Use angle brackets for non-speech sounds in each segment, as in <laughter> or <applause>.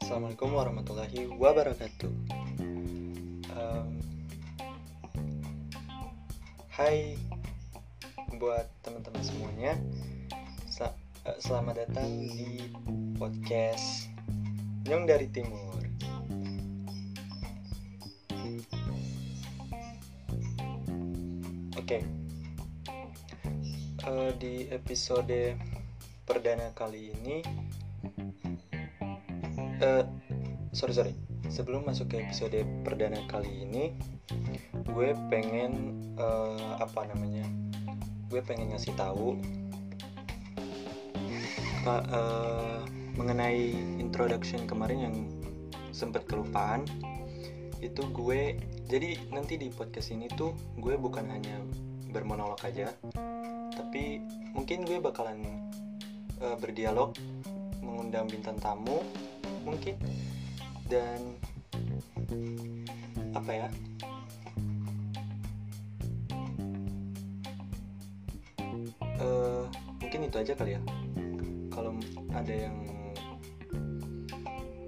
Assalamualaikum warahmatullahi wabarakatuh. Um, hai buat teman-teman semuanya. Sel- eh, selamat datang di podcast Nyong dari Timur. Oke. Eh, di episode perdana kali ini eh sorry sorry. Sebelum masuk ke episode perdana kali ini gue pengen eh, apa namanya gue pengen ngasih tahu ka- eh, mengenai introduction kemarin yang sempet kelupaan. Itu gue jadi nanti di podcast ini tuh gue bukan hanya bermonolog aja tapi mungkin gue bakalan eh, berdialog mengundang bintang tamu mungkin. Dan apa ya? Eh, mungkin itu aja kali ya. Kalau ada yang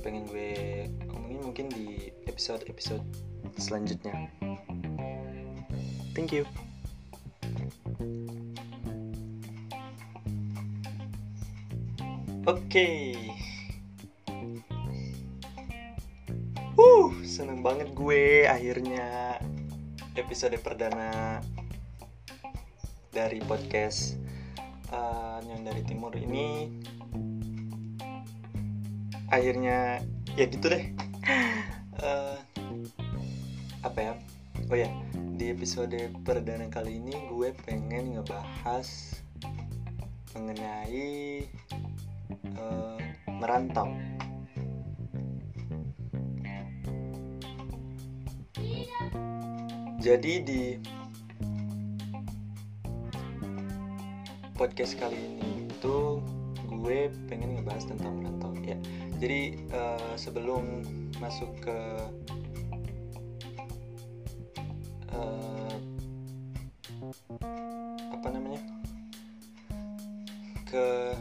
pengen gue omongin mungkin di episode episode selanjutnya. Thank you oke Uh, seneng banget gue akhirnya episode perdana dari podcast uh, Nyon dari Timur ini akhirnya ya gitu deh. <laughs> Eh, apa ya? Oh ya, di episode perdana kali ini gue pengen ngebahas mengenai eh, merantau. Jadi di podcast kali ini itu gue pengen ngebahas tentang merantau ya. Jadi eh, sebelum masuk ke eh, apa namanya ke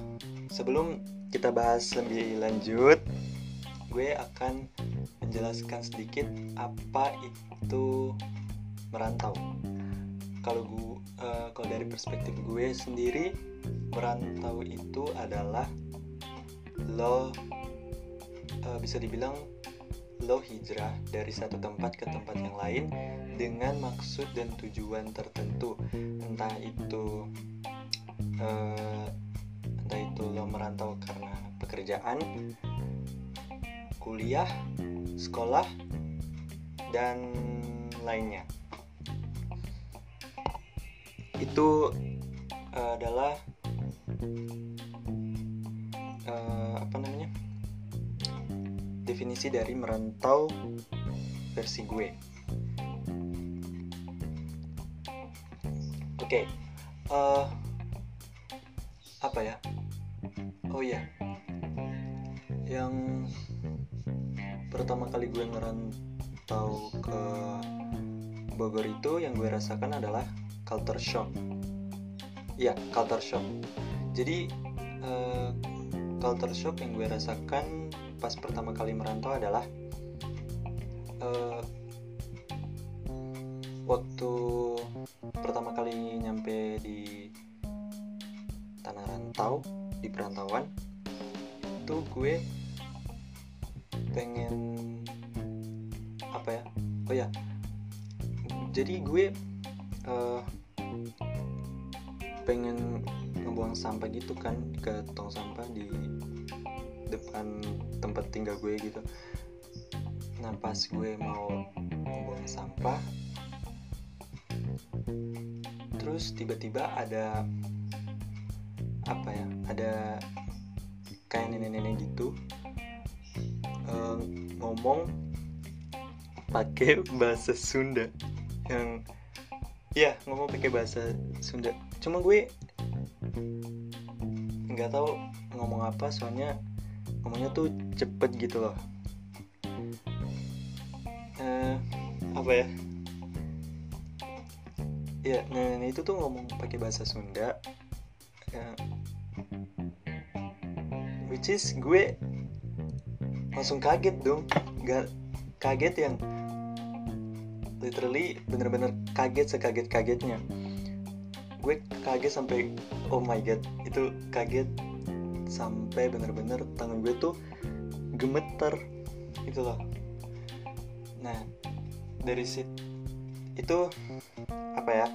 sebelum kita bahas lebih lanjut, gue akan menjelaskan sedikit apa itu merantau. Kalau gue kalau dari perspektif gue sendiri, merantau itu adalah lo eh, bisa dibilang lo hijrah dari satu tempat ke tempat yang lain dengan maksud dan tujuan tertentu. Entah itu eh, lo merantau karena pekerjaan, kuliah, sekolah, dan lainnya. Itu eh, adalah eh, apa namanya? Definisi dari merantau versi gue. Oke, eh, apa ya? Oh ya, yang pertama kali gue ngerantau ke Bogor itu yang gue rasakan adalah culture shock. Iya, culture shock. Jadi eh, culture shock yang gue rasakan pas pertama kali merantau adalah eh, waktu pertama kali nyampe di tanah rantau di perantauan itu gue pengen apa ya? Oh ya jadi gue eh, pengen ngebuang sampah gitu kan ke tong sampah di depan tempat tinggal gue gitu. Nah pas gue mau ngebuang sampah terus tiba-tiba ada apa ya ada kayak nenek-nenek gitu eh, ngomong pakai bahasa Sunda yang ya ngomong pakai bahasa Sunda. Cuma gue nggak tahu ngomong apa soalnya ngomongnya tuh cepet gitu loh. Eh, apa ya? Ya nenek itu tuh ngomong pakai bahasa Sunda ya, which is gue langsung kaget dong. Gak kaget yang literally bener-bener kaget sekaget kagetnya gue kaget sampai oh my god itu kaget sampai bener-bener tangan gue tuh gemeter. Gitu loh. Nah dari situ itu apa ya?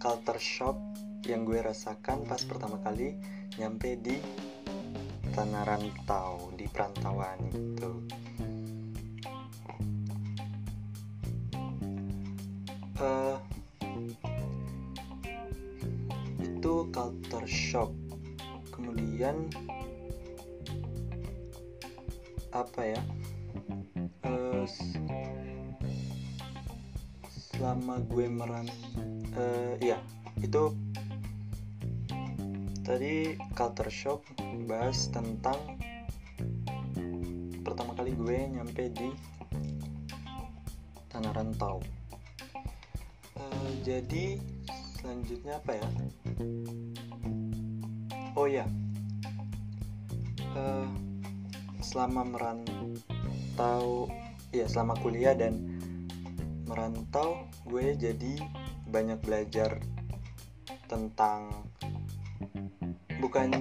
Culture shock yang gue rasakan pas pertama kali nyampe di tanah rantau di perantauan itu. Uh, itu culture shock. Kemudian apa ya uh, selama gue meran uh, ya itu culture shock bahas tentang pertama kali gue nyampe di tanah rantau. Uh, jadi selanjutnya apa ya? Oh ya uh, selama merantau ya selama kuliah dan merantau gue jadi banyak belajar tentang bukan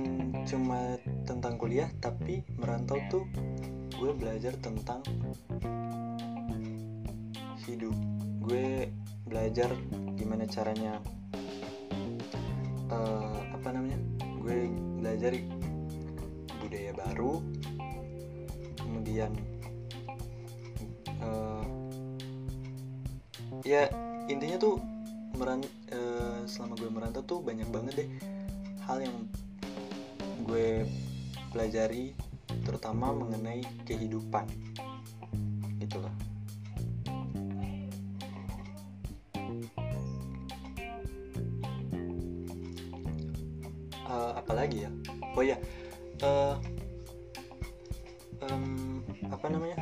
cuma tentang kuliah tapi merantau tuh gue belajar tentang hidup. Gue belajar gimana caranya uh, apa namanya? Gue belajar budaya baru kemudian uh, ya intinya tuh meran uh, selama gue merantau tuh banyak banget deh hal yang gue pelajari terutama mengenai kehidupan. Gitu loh. Uh, apalagi ya? Oh ya uh, um, apa namanya?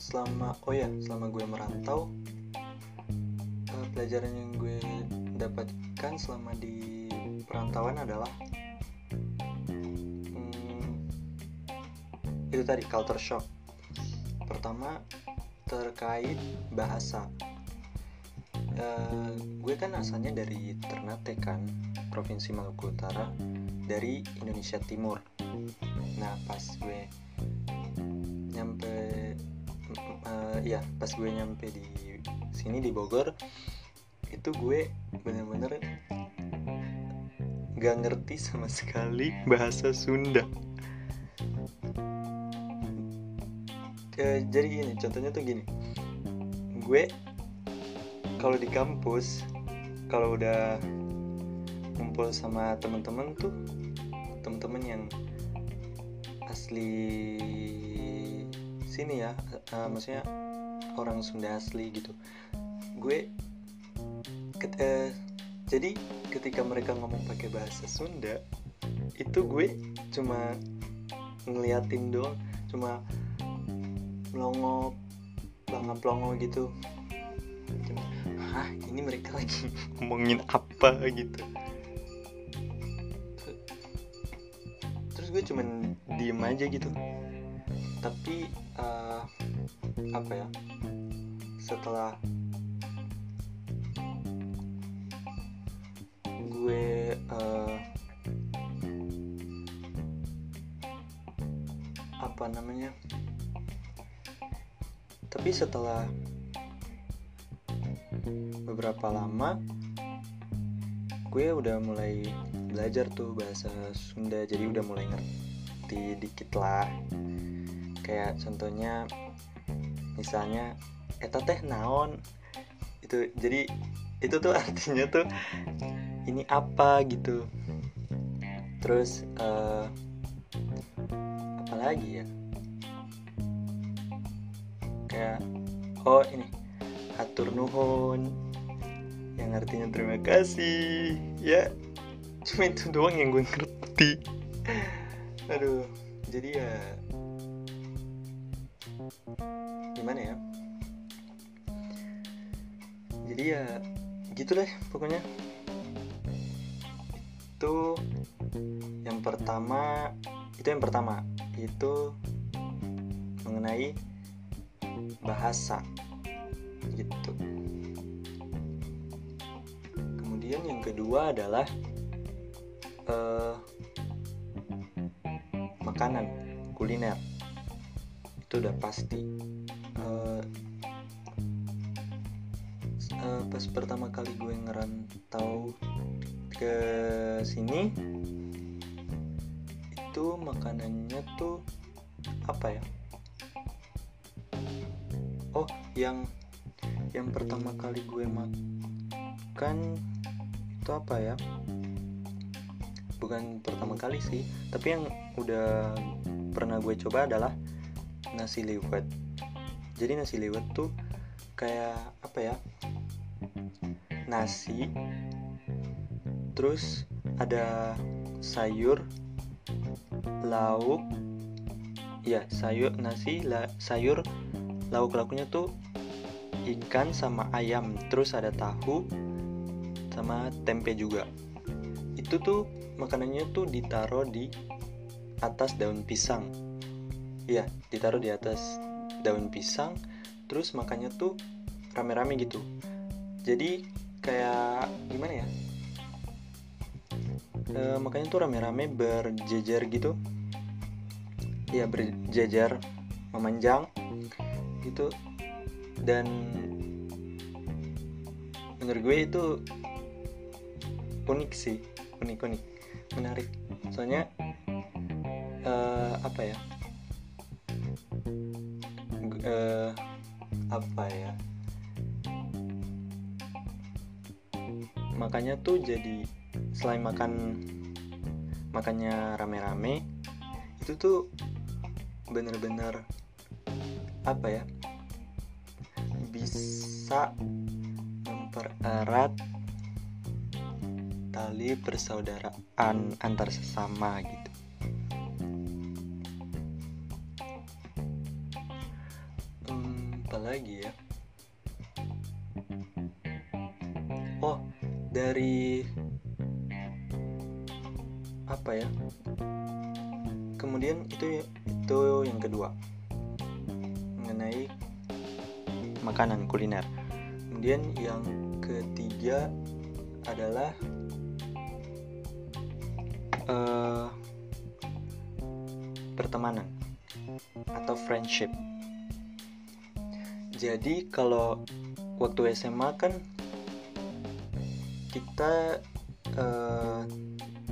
Selama oh ya selama gue merantau uh, pelajaran yang gue dapatkan selama di perantauan adalah hmm, itu tadi culture shock. Pertama terkait bahasa. Uh, gue kan asalnya dari Ternate kan provinsi Maluku Utara dari Indonesia Timur. Nah pas gue nyampe uh, ya pas gue nyampe di sini di Bogor itu gue bener-bener gak ngerti sama sekali bahasa Sunda. E, jadi gini contohnya tuh gini. Gue kalau di kampus kalau udah ngumpul sama temen-temen tuh temen-temen yang asli sini ya uh, maksudnya orang Sunda asli gitu. Gue ket, uh, jadi ketika mereka ngomong pakai bahasa Sunda itu gue cuma ngeliatin doang cuma melongo bangga pelongo gitu. Cuma hah ini mereka lagi <laughs> ngomongin apa gitu? Terus gue cuma diem aja gitu. Tapi uh, apa ya setelah uh, apa namanya? Tapi setelah beberapa lama gue udah mulai belajar tuh bahasa Sunda. Jadi udah mulai ngerti dikit lah. Kayak contohnya misalnya eta teh naon? Itu jadi itu tuh <laughs> artinya tuh ini apa gitu. Terus uh, apa lagi ya? Kayak oh ini atur nuhun. Yang artinya terima kasih. Ya cuma itu doang yang gue ngerti. Aduh jadi ya gimana ya? Jadi ya gitu deh pokoknya itu yang pertama itu yang pertama itu mengenai bahasa gitu. Kemudian yang kedua adalah uh, makanan kuliner. Itu udah pasti uh, uh, pas pertama kali gue ngerantau ke sini. Itu makanannya tuh apa ya? Oh yang yang pertama kali gue makan itu apa ya? Bukan pertama kali sih tapi yang udah pernah gue coba adalah nasi liwet. Jadi nasi liwet tuh kayak apa ya? Nasi terus ada sayur lauk. Ya sayur nasi la, sayur lauk lauknya tuh ikan sama ayam. Terus ada tahu sama tempe juga. Itu tuh makanannya tuh ditaruh di atas daun pisang. Iya ditaruh di atas daun pisang terus makannya tuh rame-rame gitu. Jadi kayak gimana ya e, makanya tuh rame-rame berjejer gitu. Ya berjejer memanjang. Gitu dan menurut gue itu unik sih. Unik unik. Menarik. Soalnya uh, apa ya? Uh, apa ya? Makanya tuh jadi selain makan makannya rame-rame itu tuh bener-bener apa ya bisa mempererat tali persaudaraan antar sesama gitu. Hmm, apalagi ya? Oh, dari apa ya? Kemudian itu itu yang kedua mengenai makanan kuliner. Kemudian yang ketiga adalah uh, pertemanan atau friendship. Jadi kalau waktu SMA kan kita uh,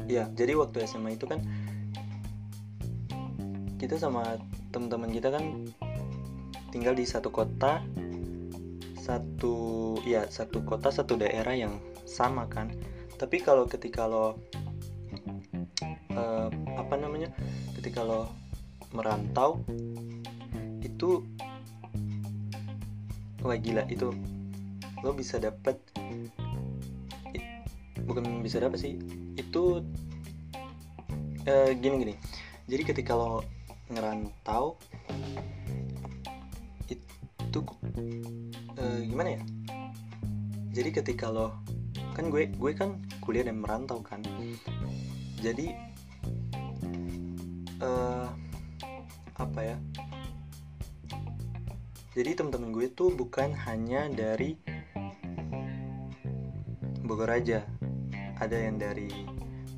ya jadi waktu SMA itu kan kita sama teman-teman kita kan tinggal di satu kota satu ya satu kota satu daerah yang sama kan. Tapi kalau ketika lo uh, apa namanya ketika lo merantau itu wah gila itu lo bisa dapet bukan bisa dapet sih itu uh, gini gini. Jadi ketika lo ngerantau itu uh, gimana ya? Jadi ketika lo kan gue gue kan kuliah dan merantau kan. Jadi uh, apa ya? Jadi teman-teman gue tuh bukan hanya dari Bogor aja ada yang dari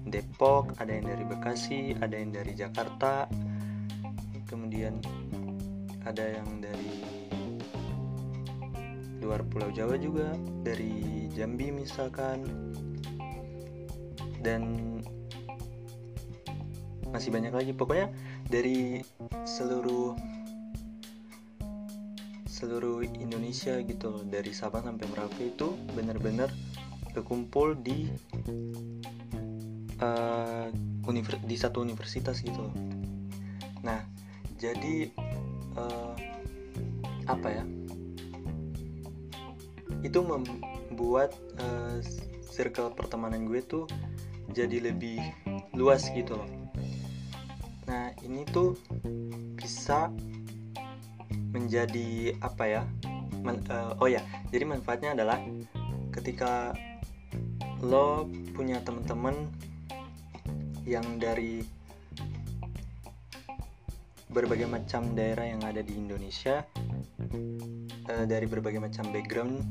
Depok ada yang dari Bekasi ada yang dari Jakarta. Kemudian ada yang dari luar Pulau Jawa juga dari Jambi misalkan. Dan masih banyak lagi. Pokoknya dari seluruh seluruh Indonesia gitu dari Sabang sampai Merauke itu benar-benar kekumpul di uh, di satu universitas gitu nah jadi uh, apa ya? Itu membuat uh, circle pertemanan gue tuh jadi lebih luas gitu loh. Nah ini tuh bisa menjadi apa ya? Man, uh, oh ya jadi manfaatnya adalah ketika lo punya temen-temen yang dari berbagai macam daerah yang ada di Indonesia uh, dari berbagai macam background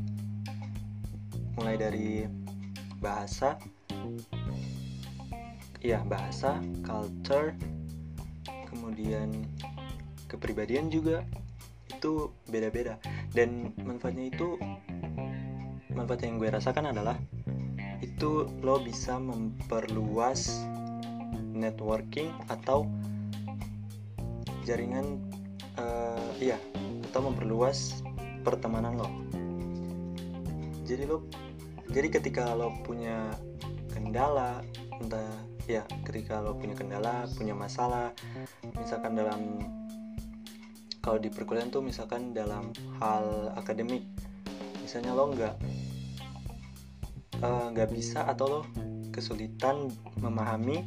mulai dari bahasa ya bahasa culture kemudian kepribadian juga itu beda-beda. Dan manfaatnya itu manfaat yang gue rasakan adalah itu lo bisa memperluas networking atau jaringan uh, iya atau memperluas pertemanan lo. Jadi lo jadi ketika lo punya kendala entah ya ketika lo punya kendala punya masalah misalkan dalam kalau di perkuliahan tuh misalkan dalam hal akademik misalnya lo nggak nggak uh, bisa atau lo kesulitan memahami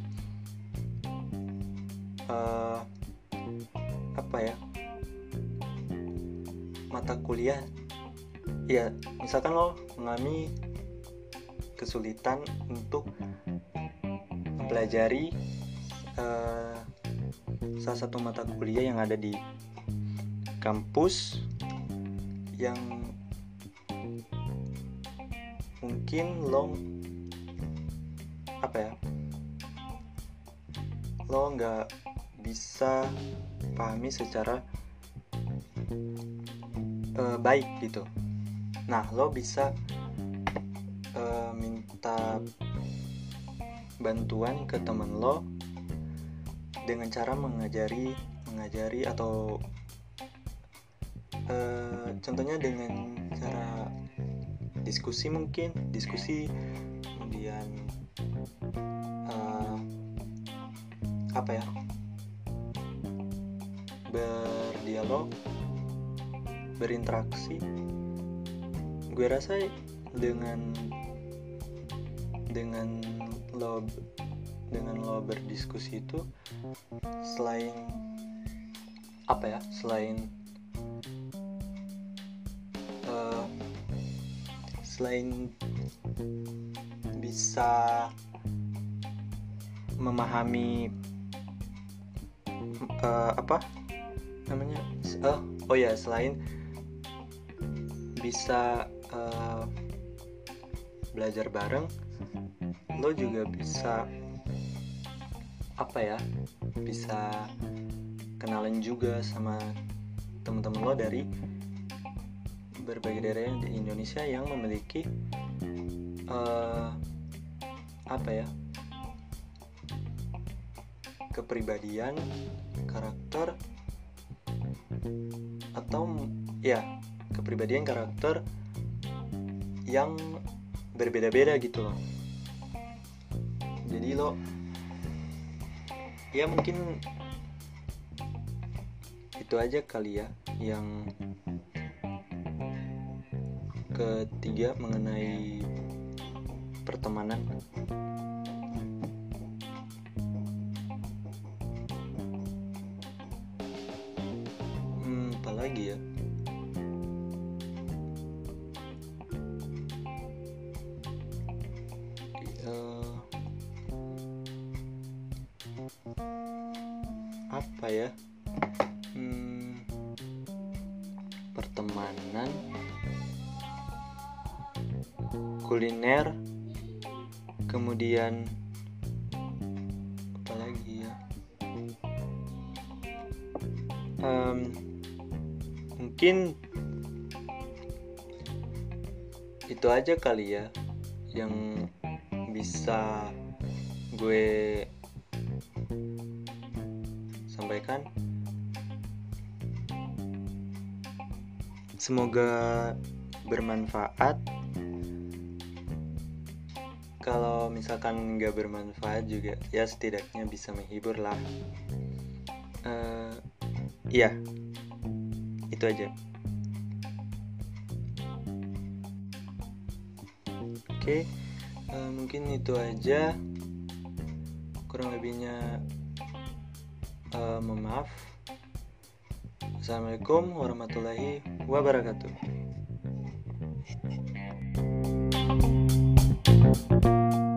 uh, apa ya mata kuliah. Ya misalkan lo mengalami kesulitan untuk mempelajari uh, salah satu mata kuliah yang ada di kampus yang mungkin lo apa ya? Lo nggak bisa pahami secara uh, baik gitu. Nah lo bisa uh, minta bantuan ke temen lo dengan cara mengajari mengajari atau uh, contohnya dengan cara diskusi mungkin diskusi kemudian uh, apa ya? Berdialog berinteraksi. Gue rasa dengan dengan lo dengan lo berdiskusi itu selain apa ya? Selain selain bisa memahami uh, apa namanya? Oh oh ya selain bisa uh, belajar bareng lo juga bisa apa ya bisa kenalan juga sama temen-temen lo dari berbagai daerah di Indonesia yang memiliki uh, apa ya kepribadian karakter atau ya kepribadian karakter yang berbeda-beda gitu loh. Jadi lo ya mungkin itu aja kali ya yang ketiga mengenai pertemanan. Hmm, apa lagi ya? Uh, apa ya kuliner kemudian apa lagi ya? Um, mungkin itu aja kali ya yang bisa gue sampaikan. Semoga bermanfaat kalau misalkan nggak bermanfaat juga ya setidaknya bisa menghibur lah. Uh, ya itu aja. Oke okay, uh, eh, mungkin itu aja. Kurang lebihnya uh, mohon maaf. Assalamualaikum warahmatullahi wabarakatuh Thank you.